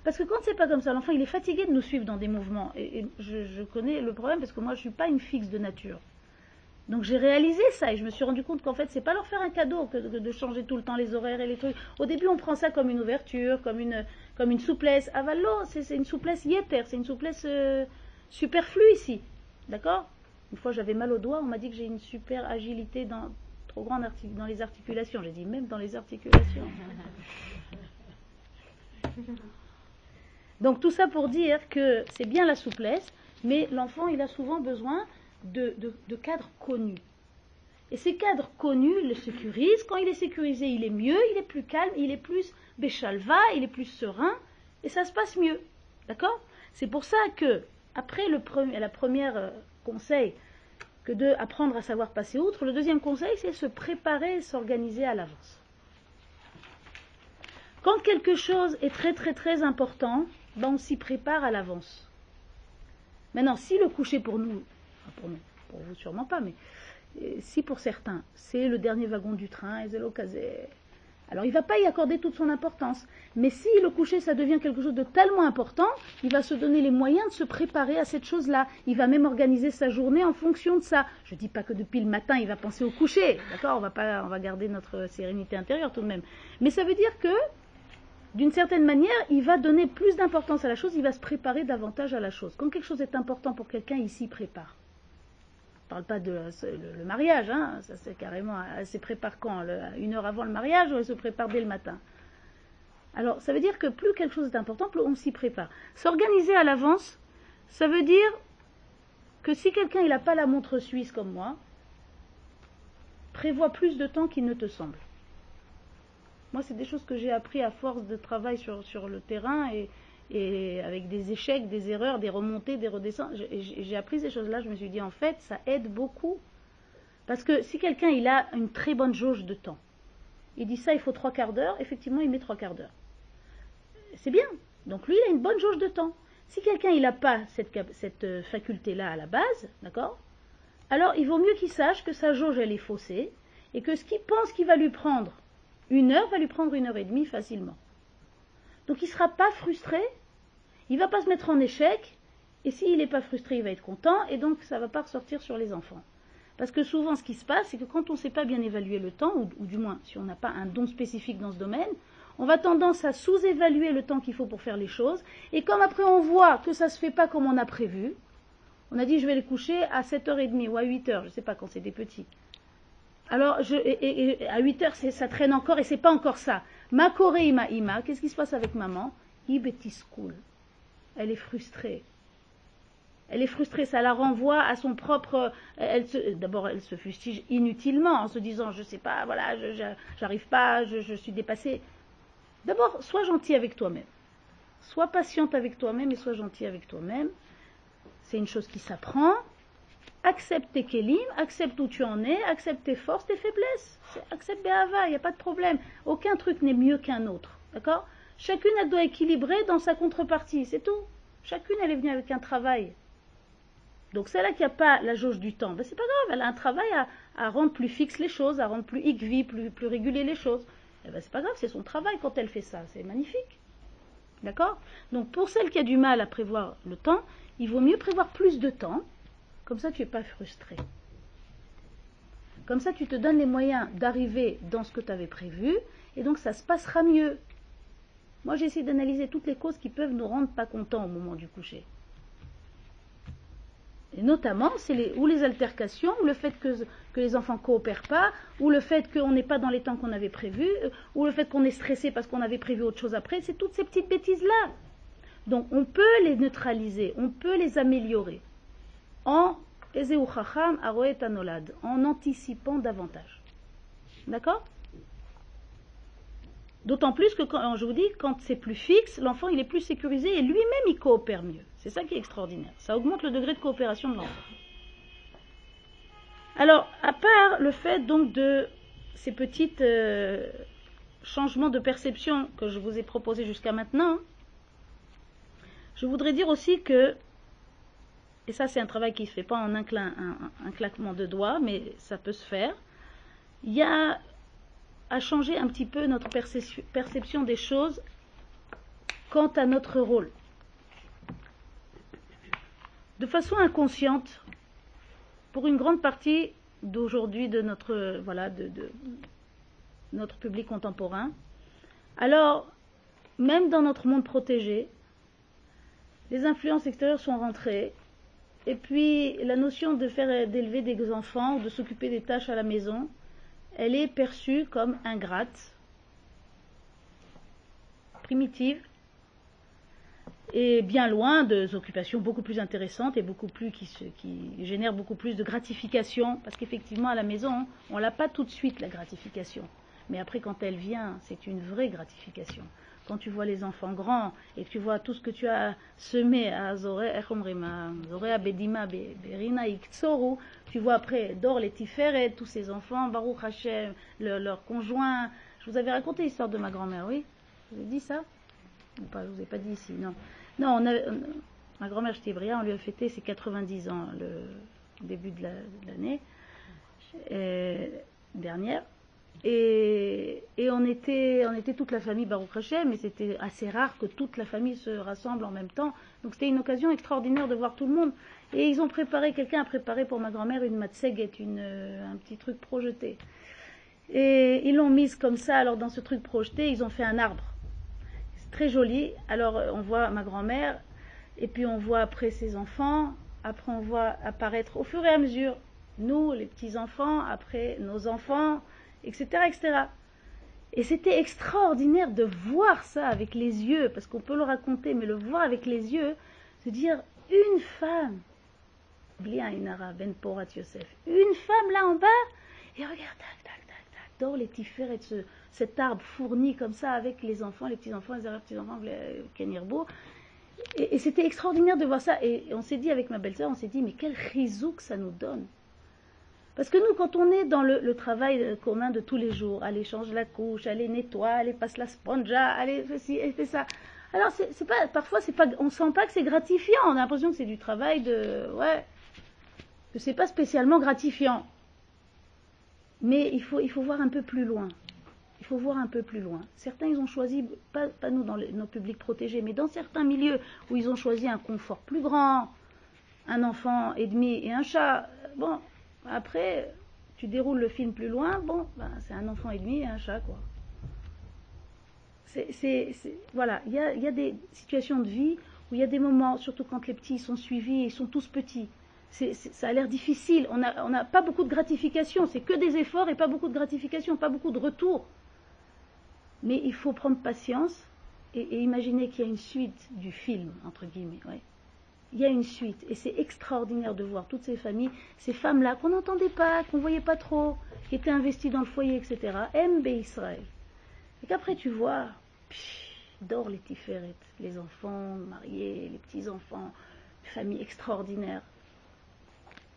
Parce que quand c'est pas comme ça, l'enfant il est fatigué de nous suivre dans des mouvements. Et, je, connais le problème parce que moi je suis pas une fixe de nature. Donc j'ai réalisé ça et je me suis rendu compte qu'en fait c'est pas leur faire un cadeau que de, changer tout le temps les horaires et les trucs. Au début on prend ça comme une ouverture, comme une, comme une souplesse. Avalo, c'est une souplesse yéter, c'est une souplesse euh, superflue ici. D'accord? Une fois j'avais mal au doigt, on m'a dit que j'ai une super agilité dans, trop grande dans les articulations. J'ai dit même dans les articulations. [LAUGHS] Donc tout ça pour dire que c'est bien la souplesse, mais l'enfant il a souvent besoin de, cadres connus. Et ces cadres connus le sécurisent. Quand il est sécurisé, il est mieux, il est plus calme, il est plus béchalva, il est plus serein, et ça se passe mieux. D'accord? C'est pour ça que, après le premier, la première euh, conseil, que de apprendre à savoir passer outre, le deuxième conseil, c'est se préparer, s'organiser à l'avance. Quand quelque chose est très très très important, ben on s'y prépare à l'avance. Maintenant, si le coucher pour nous, pour vous sûrement pas, mais euh, si pour certains, c'est le dernier wagon du train, alors il ne va pas y accorder toute son importance. Mais si le coucher, ça devient quelque chose de tellement important, il va se donner les moyens de se préparer à cette chose-là. Il va même organiser sa journée en fonction de ça. Je ne dis pas que depuis le matin, il va penser au coucher. D'accord on va, pas, on va garder notre sérénité intérieure tout de même. Mais ça veut dire que, d'une certaine manière, il va donner plus d'importance à la chose, il va se préparer davantage à la chose. Quand quelque chose est important pour quelqu'un, il s'y prépare ne parle pas de le, mariage, hein, ça c'est carrément, elle se prépare quand Une heure avant le mariage ou elle se prépare dès le matin Alors, ça veut dire que plus quelque chose est important, plus on s'y prépare. S'organiser à l'avance, ça veut dire que si quelqu'un n'a pas la montre suisse comme moi, prévoit plus de temps qu'il ne te semble. Moi, c'est des choses que j'ai appris à force de travail sur, sur le terrain et, et avec des échecs, des erreurs, des remontées, des redescentes. J'ai appris ces choses-là, je me suis dit en fait, ça aide beaucoup. Parce que si quelqu'un il a une très bonne jauge de temps, il dit ça, il faut trois quarts d'heure, effectivement, il met trois quarts d'heure. C'est bien. Donc lui, il a une bonne jauge de temps. Si quelqu'un il n'a pas cette, cette euh, faculté-là à la base, d'accord Alors il vaut mieux qu'il sache que sa jauge elle est faussée et que ce qu'il pense qu'il va lui prendre une heure va lui prendre une heure et demie facilement. Donc il ne sera pas frustré, il ne va pas se mettre en échec, et s'il n'est pas frustré, il va être content, et donc ça ne va pas ressortir sur les enfants. Parce que souvent, ce qui se passe, c'est que quand on ne sait pas bien évaluer le temps, ou, du moins si on n'a pas un don spécifique dans ce domaine, on va tendance à sous-évaluer le temps qu'il faut pour faire les choses, et comme après on voit que ça ne se fait pas comme on a prévu, on a dit je vais les coucher à 7h30 ou à 8h, je ne sais pas quand c'est des petits. Alors, à 8h, ça traîne encore et c'est pas encore ça. Ma ima ima, qu'est-ce qui se passe avec maman? School. Elle est frustrée. Elle est frustrée, ça la renvoie à son propre. D'abord, elle se fustige inutilement en se disant Je sais pas, voilà, j'arrive pas, je, je suis dépassée. D'abord, sois gentil avec toi-même. Sois patiente avec toi-même et sois gentil avec toi-même. C'est une chose qui s'apprend. Accepte tes kélim, accepte où tu en es, accepte tes forces, tes faiblesses. Accepte Béhava, il n'y a pas de problème. Aucun truc n'est mieux qu'un autre. D'accord? Chacune, elle doit équilibrer dans sa contrepartie, c'est tout. Chacune, elle est venue avec un travail. Donc celle-là qui n'a pas la jauge du temps, ben c'est pas grave, elle a un travail à, rendre plus fixe les choses, à rendre plus ikvi, plus, plus régulier les choses. Eh ben c'est pas grave, c'est son travail quand elle fait ça, c'est magnifique. D'accord? Donc pour celle qui a du mal à prévoir le temps, il vaut mieux prévoir plus de temps, comme ça, tu n'es pas frustré. Comme ça, tu te donnes les moyens d'arriver dans ce que tu avais prévu, et donc ça se passera mieux. Moi, j'essaie d'analyser toutes les causes qui peuvent nous rendre pas contents au moment du coucher. Et notamment, c'est les, ou les altercations, ou le fait que, les enfants coopèrent pas, ou le fait qu'on n'est pas dans les temps qu'on avait prévus, ou le fait qu'on est stressé parce qu'on avait prévu autre chose après. C'est toutes ces petites bêtises-là. Donc, on peut les neutraliser, on peut les améliorer en en anticipant davantage. D'accord? D'autant plus que quand je vous dis, quand c'est plus fixe, l'enfant il est plus sécurisé et lui-même il coopère mieux. C'est ça qui est extraordinaire. Ça augmente le degré de coopération de l'enfant. Alors, à part le fait donc de ces petits euh, changements de perception que je vous ai proposés jusqu'à maintenant, je voudrais dire aussi que et ça c'est un travail qui ne se fait pas en un, claquement de doigts, mais ça peut se faire, il y a à changer un petit peu notre perception des choses quant à notre rôle. De façon inconsciente, pour une grande partie d'aujourd'hui de notre voilà de, notre public contemporain, alors même dans notre monde protégé, les influences extérieures sont rentrées et puis, la notion de faire d'élever des enfants de s'occuper des tâches à la maison, elle est perçue comme ingrate, primitive, et bien loin de occupations beaucoup plus intéressantes et beaucoup plus qui, qui génèrent beaucoup plus de gratification, parce qu'effectivement à la maison, on l'a pas tout de suite la gratification, mais après quand elle vient, c'est une vraie gratification. Quand tu vois les enfants grands et que tu vois tout ce que tu as semé à Zorea Bedima Berina Iktsoru, tu vois après Dor les Tiferet, tous ces enfants, Baruch Hashem, leurs conjoints. Je vous avais raconté l'histoire de ma grand-mère, oui? Je vous ai dit ça? Pas, Je vous ai pas dit ici, non. Non, ma grand-mère Bria, on lui a fêté ses 90 ans le début de l'année euh, dernière. Et, on, était, toute la famille Baruch Hashem, mais c'était assez rare que toute la famille se rassemble en même temps. Donc c'était une occasion extraordinaire de voir tout le monde. Et ils ont préparé, quelqu'un a préparé pour ma grand-mère une matseget, une, un petit truc projeté. Et ils l'ont mise comme ça, alors dans ce truc projeté, ils ont fait un arbre. C'est très joli. Alors on voit ma grand-mère, et puis on voit après ses enfants, après on voit apparaître au fur et à mesure nous, les petits-enfants, après nos enfants, etc. etc. Et c'était extraordinaire de voir ça avec les yeux, parce qu'on peut le raconter, mais le voir avec les yeux, se dire une femme, Inara Ben Porat Yosef, une femme là en bas, et regarde, tac, tac, tac, tac, dans les tifères de cet arbre fourni comme ça avec les enfants, les petits-enfants, les arrière-petits-enfants, Kenirbo. Et, et c'était extraordinaire de voir ça. Et, on s'est dit avec ma belle-sœur, on s'est dit, mais quel que ça nous donne. Parce que nous, quand on est dans le, travail euh, commun de tous les jours, aller changer la couche, aller nettoyer, aller passer la sponja, aller faire et ça. Alors, pas, parfois, c'est pas, on sent pas que c'est gratifiant. On a l'impression que c'est du travail de, ouais, que c'est pas spécialement gratifiant. Mais il faut, il faut voir un peu plus loin. Il faut voir un peu plus loin. Certains, ils ont choisi, pas, pas nous dans nos publics protégés, mais dans certains milieux où ils ont choisi un confort plus grand, un enfant et demi et un chat. Bon, après, tu déroules le film plus loin, bon, ben, c'est un enfant et demi et un chat, quoi. C'est, voilà, il y a, y a, des situations de vie où il y a des moments, surtout quand les petits sont suivis, ils sont tous petits. ça a l'air difficile, on n'a on a pas beaucoup de gratification, c'est que des efforts et pas beaucoup de gratification, pas beaucoup de retour. Mais il faut prendre patience et, et imaginer qu'il y a une suite du film, entre guillemets. Ouais il y a une suite. Et c'est extraordinaire de voir toutes ces familles, ces femmes-là qu'on n'entendait pas, qu'on ne voyait pas trop, qui étaient investies dans le foyer, etc. MB Israël. Et qu'après tu vois, dors les tiférettes, les enfants mariés, les petits-enfants, famille extraordinaire.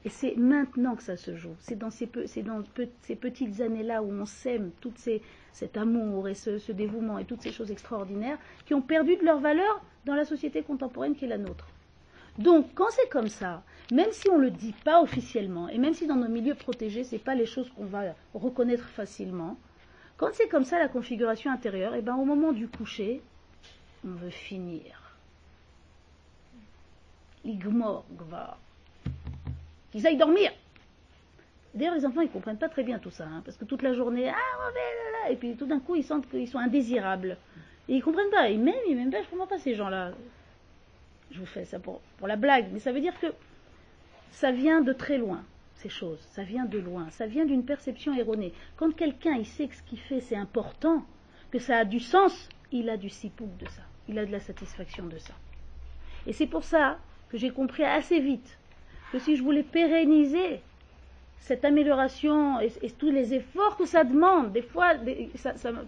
Et c'est maintenant que ça se joue. C'est dans ces, petites années-là où on sème tout cet amour et ce dévouement et toutes ces choses extraordinaires qui ont perdu de leur valeur dans la société contemporaine qui est la nôtre. Donc, quand c'est comme ça, même si on ne le dit pas officiellement, et même si dans nos milieux protégés, ce n'est pas les choses qu'on va reconnaître facilement, quand c'est comme ça la configuration intérieure, et eh ben au moment du coucher, on veut finir. Igmor, gvar. Qu'ils aillent dormir. D'ailleurs, les enfants, ils ne comprennent pas très bien tout ça, hein, parce que toute la journée, ah, et puis tout d'un coup, ils sentent qu'ils sont indésirables. Ils ne comprennent pas, ils m'aiment, ils m'aiment pas, je ne comprends pas ces gens-là. Je vous fais ça pour, la blague, mais ça veut dire que ça vient de très loin, ces choses. Ça vient de loin. Ça vient d'une perception erronée. Quand quelqu'un, il sait que ce qu'il fait, c'est important, que ça a du sens, il a du sipouk de ça. Il a de la satisfaction de ça. Et c'est pour ça que j'ai compris assez vite que si je voulais pérenniser cette amélioration et, tous les efforts que ça demande, des fois,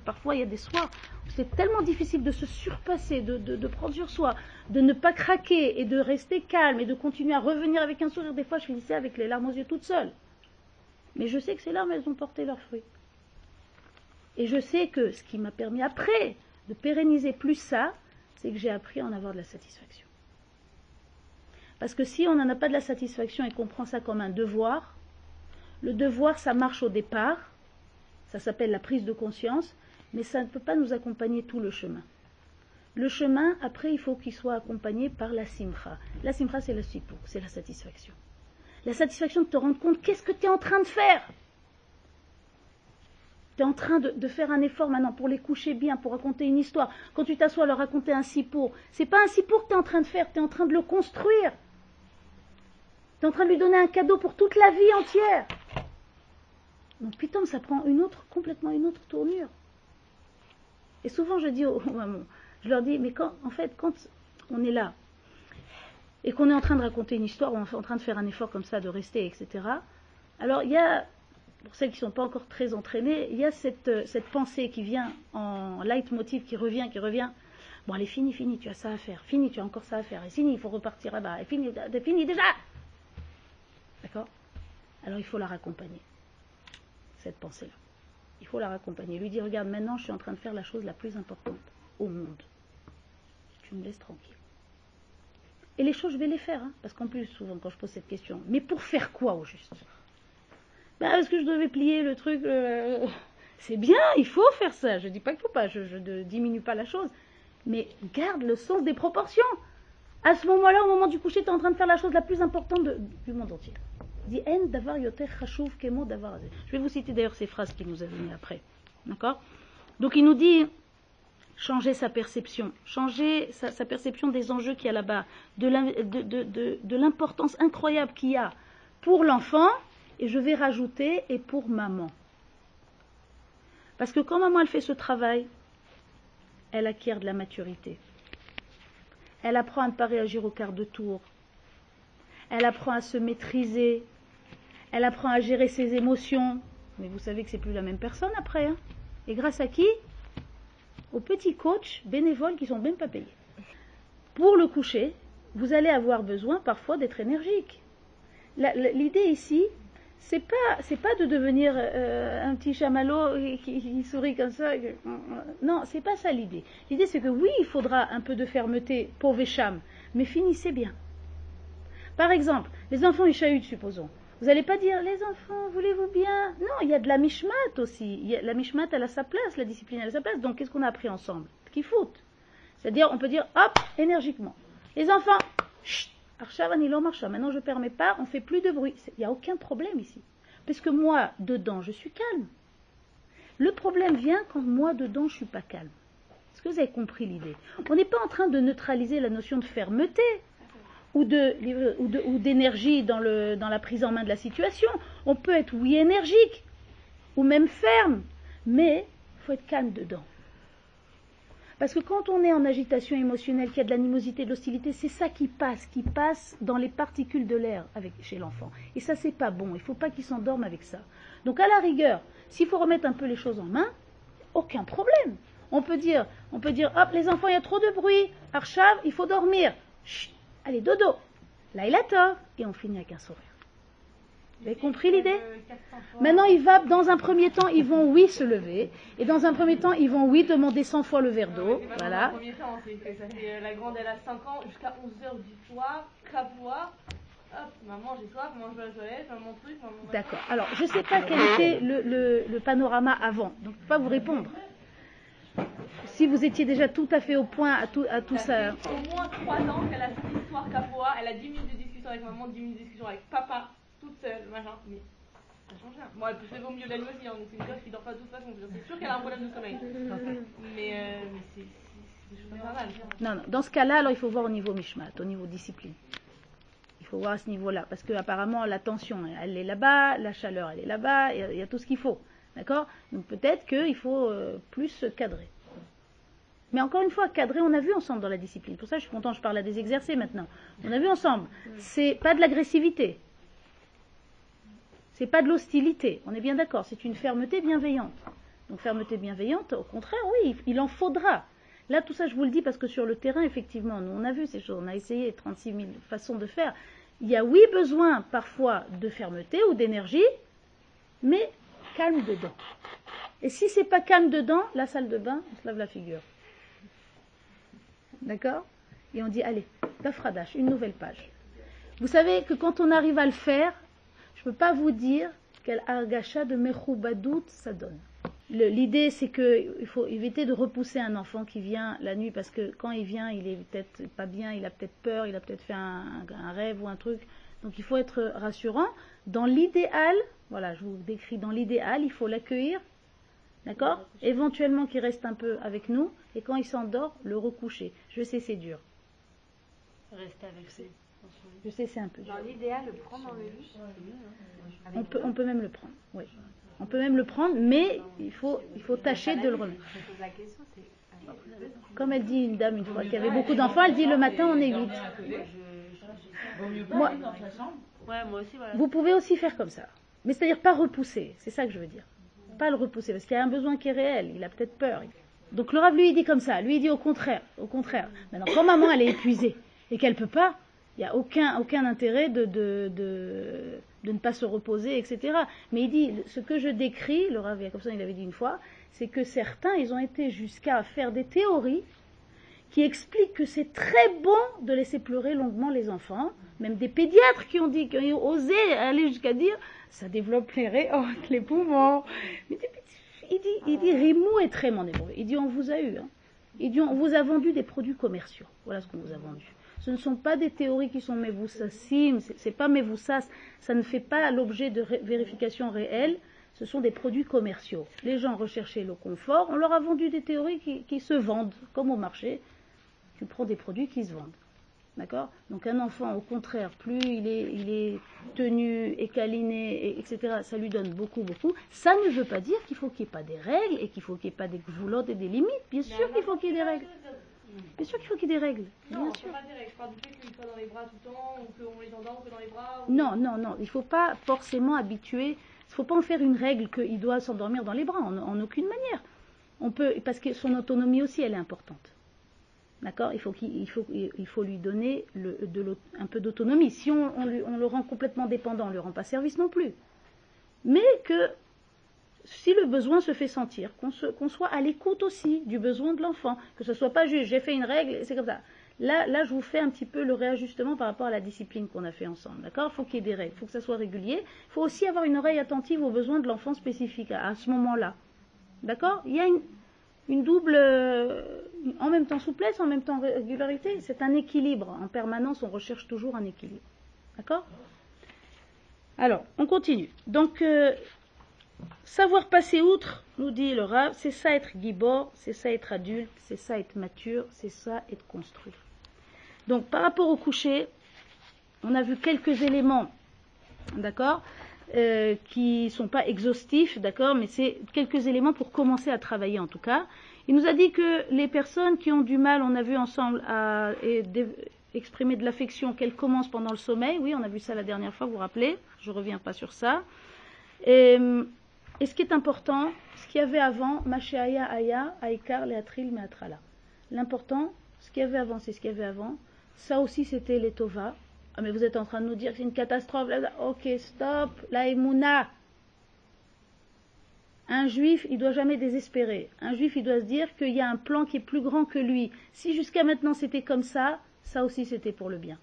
parfois il y a des soirs c'est tellement difficile de se surpasser, de, prendre sur soi, de ne pas craquer et de rester calme et de continuer à revenir avec un sourire. Des fois, je finissais avec les larmes aux yeux toute seule. Mais je sais que ces larmes, elles ont porté leurs fruits. Et je sais que ce qui m'a permis après de pérenniser plus ça, c'est que j'ai appris à en avoir de la satisfaction. Parce que si on n'en a pas de la satisfaction et qu'on prend ça comme un devoir, le devoir, ça marche au départ, ça s'appelle la prise de conscience, mais ça ne peut pas nous accompagner tout le chemin. Le chemin, après, il faut qu'il soit accompagné par la simcha. La simcha, c'est le sipour, c'est la satisfaction. La satisfaction de te rendre compte qu'est-ce que tu es en train de faire? Tu es en train de, faire un effort maintenant pour les coucher bien, pour raconter une histoire. Quand tu t'assois leur raconter un sipour, c'est pas un sipour que tu es en train de faire, tu es en train de le construire. Tu es en train de lui donner un cadeau pour toute la vie entière. Donc putain, ça prend une autre, complètement une autre tournure. Et souvent je dis aux [LAUGHS] mamans, je leur dis, mais quand, en fait, quand, on est là, et qu'on est en train de raconter une histoire, ou on est en train de faire un effort comme ça, de rester, etc., alors il y a, pour celles qui ne sont pas encore très entraînées, il y a cette, euh, cette pensée qui vient en leitmotiv, qui revient, qui revient. Bon, allez, fini, fini, tu as ça à faire. Fini, tu as encore ça à faire. Et fini, il faut repartir là-bas. Et fini, fini déjà D'accord? Alors il faut la raccompagner, cette pensée-là. Il faut la raccompagner. Lui dire, regarde, maintenant je suis en train de faire la chose la plus importante au monde. Tu me laisses tranquille. Et les choses, je vais les faire, hein, parce qu'en plus, souvent, quand je pose cette question, mais pour faire quoi au juste? Bah, Est-ce que je devais plier le truc C'est bien, il faut faire ça. Je ne dis pas qu'il faut pas, je ne diminue pas la chose. Mais garde le sens des proportions. À ce moment-là, au moment du coucher, tu es en train de faire la chose la plus importante du monde entier. Je vais vous citer d'ailleurs ces phrases qu'il nous a données après. D'accord? Donc il nous dit changer sa perception, changer sa, perception des enjeux qu'il y a là-bas, de l'importance incroyable qu'il y a pour l'enfant, et je vais rajouter, et pour maman. Parce que quand maman elle fait ce travail, elle acquiert de la maturité. Elle apprend à ne pas réagir au quart de tour. Elle apprend à se maîtriser. Elle apprend à gérer ses émotions. Mais vous savez que c'est plus la même personne après. Hein. Et grâce à qui? Aux petits coachs bénévoles qui sont même pas payés. Pour le coucher, vous allez avoir besoin parfois d'être énergique. L'idée ici, c'est pas pas de devenir euh, un petit chamallow qui, sourit comme ça. Non, c'est pas ça l'idée. L'idée c'est que oui, il faudra un peu de fermeté pour Vécham, mais finissez bien. Par exemple, les enfants ils supposons. Vous n'allez pas dire les enfants, voulez-vous bien? Non, il y a de la mishmat aussi. la mishmat elle a sa place, la discipline elle a sa place. Donc qu'est-ce qu'on a appris ensemble? Qui fout C'est-à-dire on peut dire hop énergiquement. Les enfants, chut, Maintenant, je ne permets pas, on fait plus de bruit. Il n'y a aucun problème ici. Parce que moi, dedans, je suis calme. Le problème vient quand moi, dedans, je ne suis pas calme. Est-ce que vous avez compris l'idée? On n'est pas en train de neutraliser la notion de fermeté ou d'énergie dans, dans la prise en main de la situation. On peut être, oui, énergique ou même ferme, mais il faut être calme dedans. Parce que quand on est en agitation émotionnelle, qu'il y a de l'animosité, de l'hostilité, c'est ça qui passe, qui passe dans les particules de l'air chez l'enfant. Et ça, c'est pas bon. Il ne faut pas qu'il s'endorme avec ça. Donc, à la rigueur, s'il faut remettre un peu les choses en main, aucun problème. On peut dire, on peut dire, hop, les enfants, il y a trop de bruit. Archav, il faut dormir. Chut, allez, dodo. Là, il a Et on finit avec un sourire. Vous avez compris l'idée Maintenant, ils va, dans un premier temps, ils vont oui se lever, et dans un premier temps, ils vont oui demander 100 fois le verre d'eau. voilà. Dans premier temps, c'est euh, la grande, elle a 5 ans, jusqu'à 11h du soir, capoir. Hop, maman, j'ai soif, mange la toilette, maman truc, maman. D'accord. Alors, je ne sais pas quel était le, le, le panorama avant, donc je ne peux pas vous répondre. Si vous étiez déjà tout à fait au point à tout, à tout ça. ça. au moins 3 ans qu'elle a cette histoire capoir, elle a 10 minutes de discussion avec maman, 10 minutes de discussion avec papa toute seule, machin. Mais ça change rien. Moi, elle peut au mieux la nuit aussi, hein, donc c'est une gosse qui dort pas de toute façon. C'est sûr qu'elle a un problème de sommeil. Mais, euh, mais c'est. Non, non. Dans ce cas-là, alors il faut voir au niveau Mishmat, au niveau discipline. Il faut voir à ce niveau-là. Parce qu'apparemment, la tension, elle est là-bas, la chaleur, elle est là-bas, il y, a tout ce qu'il faut. D'accord? Donc peut-être qu'il faut euh, plus cadrer. Mais encore une fois, cadrer, on a vu ensemble dans la discipline. Pour ça, je suis content, je parle à des exercés maintenant. On a vu ensemble. C'est pas de l'agressivité. C'est pas de l'hostilité, on est bien d'accord, c'est une fermeté bienveillante. Donc fermeté bienveillante, au contraire, oui, il en faudra. Là, tout ça, je vous le dis parce que sur le terrain, effectivement, nous, on a vu ces choses, on a essayé 36 000 façons de faire. Il y a, oui, besoin parfois de fermeté ou d'énergie, mais calme dedans. Et si c'est pas calme dedans, la salle de bain, on se lave la figure. D'accord? Et on dit, allez, Tafradash, une nouvelle page. Vous savez que quand on arrive à le faire, je ne peux pas vous dire quel argacha de mechoubadout ça donne. L'idée, c'est qu'il faut éviter de repousser un enfant qui vient la nuit parce que quand il vient, il est peut-être pas bien, il a peut-être peur, il a peut-être fait un, rêve ou un truc. Donc il faut être rassurant. Dans l'idéal, voilà, je vous décris dans l'idéal, il faut l'accueillir, d'accord Éventuellement qu'il reste un peu avec nous et quand il s'endort, le recoucher. Je sais, c'est dur. Rester avec lui. Je sais, c'est un peu Dans l'idéal, le prendre dans le lit on peut, on peut même le prendre, oui. On peut même le prendre, mais il faut, il faut tâcher de le remettre. C'est Comme elle dit une dame une fois qui avait beaucoup d'enfants, elle dit le matin on évite. Moi, vous pouvez aussi faire comme ça. Mais c'est-à-dire pas repousser, c'est ça que je veux dire. Pas le repousser, parce qu'il y a un besoin qui est réel, il a peut-être peur. Donc le Rav lui il dit comme ça, lui il dit au contraire, au contraire. Maintenant quand maman elle est épuisée et qu'elle peut pas, il n'y a aucun, aucun intérêt de, de, de, de ne pas se reposer, etc. Mais il dit, ce que je décris, le Rav ça il avait dit une fois, c'est que certains, ils ont été jusqu'à faire des théories qui expliquent que c'est très bon de laisser pleurer longuement les enfants, même des pédiatres qui ont dit, qui ont osé aller jusqu'à dire, ça développe les les poumons. Mais il dit, il dit, Rimou est très mon. Il dit, on vous a eu. Hein. Il dit, on vous a vendu des produits commerciaux. Voilà ce qu'on vous a vendu. Ce ne sont pas des théories qui sont mévoussassim, c'est pas mévoussas, ça ne fait pas l'objet de ré- vérification réelle, ce sont des produits commerciaux. Les gens recherchaient le confort, on leur a vendu des théories qui se vendent, comme au marché. Tu prends des produits qui se vendent. D'accord Donc un enfant, au contraire, plus il est, il est tenu et câliné, et- etc., ça lui donne beaucoup, beaucoup. Ça ne veut pas dire qu'il faut qu'il n'y ait pas des règles et qu'il faut qu'il n'y ait pas des gvoulottes et des limites. Bien sûr qu'il faut qu'il y ait des règles. Bien sûr qu'il faut qu'il y ait des règles. Non, Bien sûr. pas direct. Je parle du fait qu'il soit dans les bras tout le temps, ou qu'on les endort, que dans les bras. ou- Non, non, non. Il ne faut pas forcément habituer. Il ne faut pas en faire une règle qu'il doit s'endormir dans les bras, en, en aucune manière. On peut, parce que son autonomie aussi, elle est importante. D'accord il faut, il, faut, il faut lui donner un peu d'autonomie. Si on, on, le rend complètement dépendant, on ne lui rend pas service non plus. Mais que si le besoin se fait sentir, qu'on, soit à l'écoute aussi du besoin de l'enfant, que ce ne soit pas juste j'ai fait une règle, c'est comme ça. Là, là, je vous fais un petit peu le réajustement par rapport à la discipline qu'on a fait ensemble. D'accord? Il faut qu'il y ait des règles, il faut que ça soit régulier. Il faut aussi avoir une oreille attentive aux besoins de l'enfant spécifique à, à ce moment-là. D'accord? Il y a une, une double, euh, en même temps souplesse, en même temps régularité. C'est un équilibre. En permanence, on recherche toujours un équilibre. D'accord? Alors, on continue. Donc, euh, savoir passer outre, nous dit le Rav, c'est ça être gibor, c'est ça être adulte, c'est ça être mature, c'est ça être construit. Donc, par rapport au coucher, on a vu quelques éléments, d'accord, euh, qui sont pas exhaustifs, d'accord, mais c'est quelques éléments pour commencer à travailler en tout cas. Il nous a dit que les personnes qui ont du mal, on a vu ensemble, à exprimer de l'affection, qu'elles commencent pendant le sommeil. Oui, on a vu ça la dernière fois, vous vous rappelez. Je reviens pas sur ça. Et, et ce qui est important, ce qu'il y avait avant, Mashéaya Aya, Aïkar, Leatril, Meatrala. L'important, ce qu'il y avait avant, c'est ce qu'il y avait avant. Ça aussi, c'était les Tova. Ah, mais vous êtes en train de nous dire que c'est une catastrophe. Ok, stop. La Emouna. Un juif, il doit jamais désespérer. Un juif, il doit se dire qu'il y a un plan qui est plus grand que lui. Si jusqu'à maintenant c'était comme ça, ça aussi c'était pour le bien.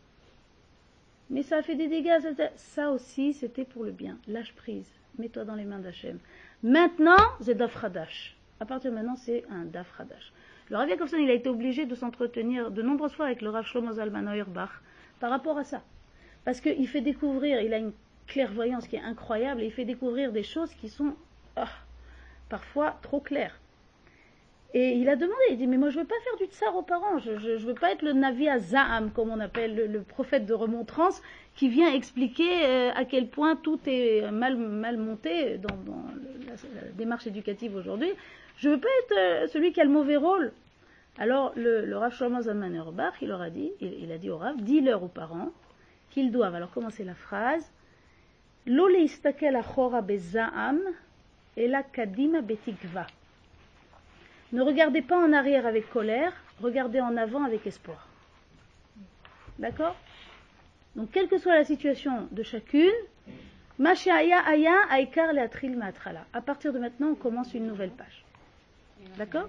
Mais ça a fait des dégâts, ça, aussi c'était pour le bien. Lâche prise, mets-toi dans les mains d'Hachem. Maintenant, c'est Dafradash. À partir de maintenant, c'est un Dafradash. Le Rav Yakovson, il a été obligé de s'entretenir de nombreuses fois avec le Rav Shlomo Zalman Auerbach par rapport à ça. Parce qu'il fait découvrir, il a une clairvoyance qui est incroyable, et il fait découvrir des choses qui sont ah, parfois trop claires. Et il a demandé, il dit, mais moi je veux pas faire du tsar aux parents, je, je veux pas être le Navi Azam, comme on appelle le, prophète de remontrance, qui vient expliquer euh, à quel point tout est mal, monté dans, la, démarche éducative aujourd'hui. Je veux pas être euh, celui qui a le mauvais rôle. Alors le, le Rav Shlomo Zalman il a dit, il, dit au Rav, dis-leur aux parents qu'ils doivent, alors commencer la phrase, kadima betikva. Ne regardez pas en arrière avec colère, regardez en avant avec espoir. D'accord? Donc, quelle que soit la situation de chacune, aya aikar. À partir de maintenant, on commence une nouvelle page. D'accord?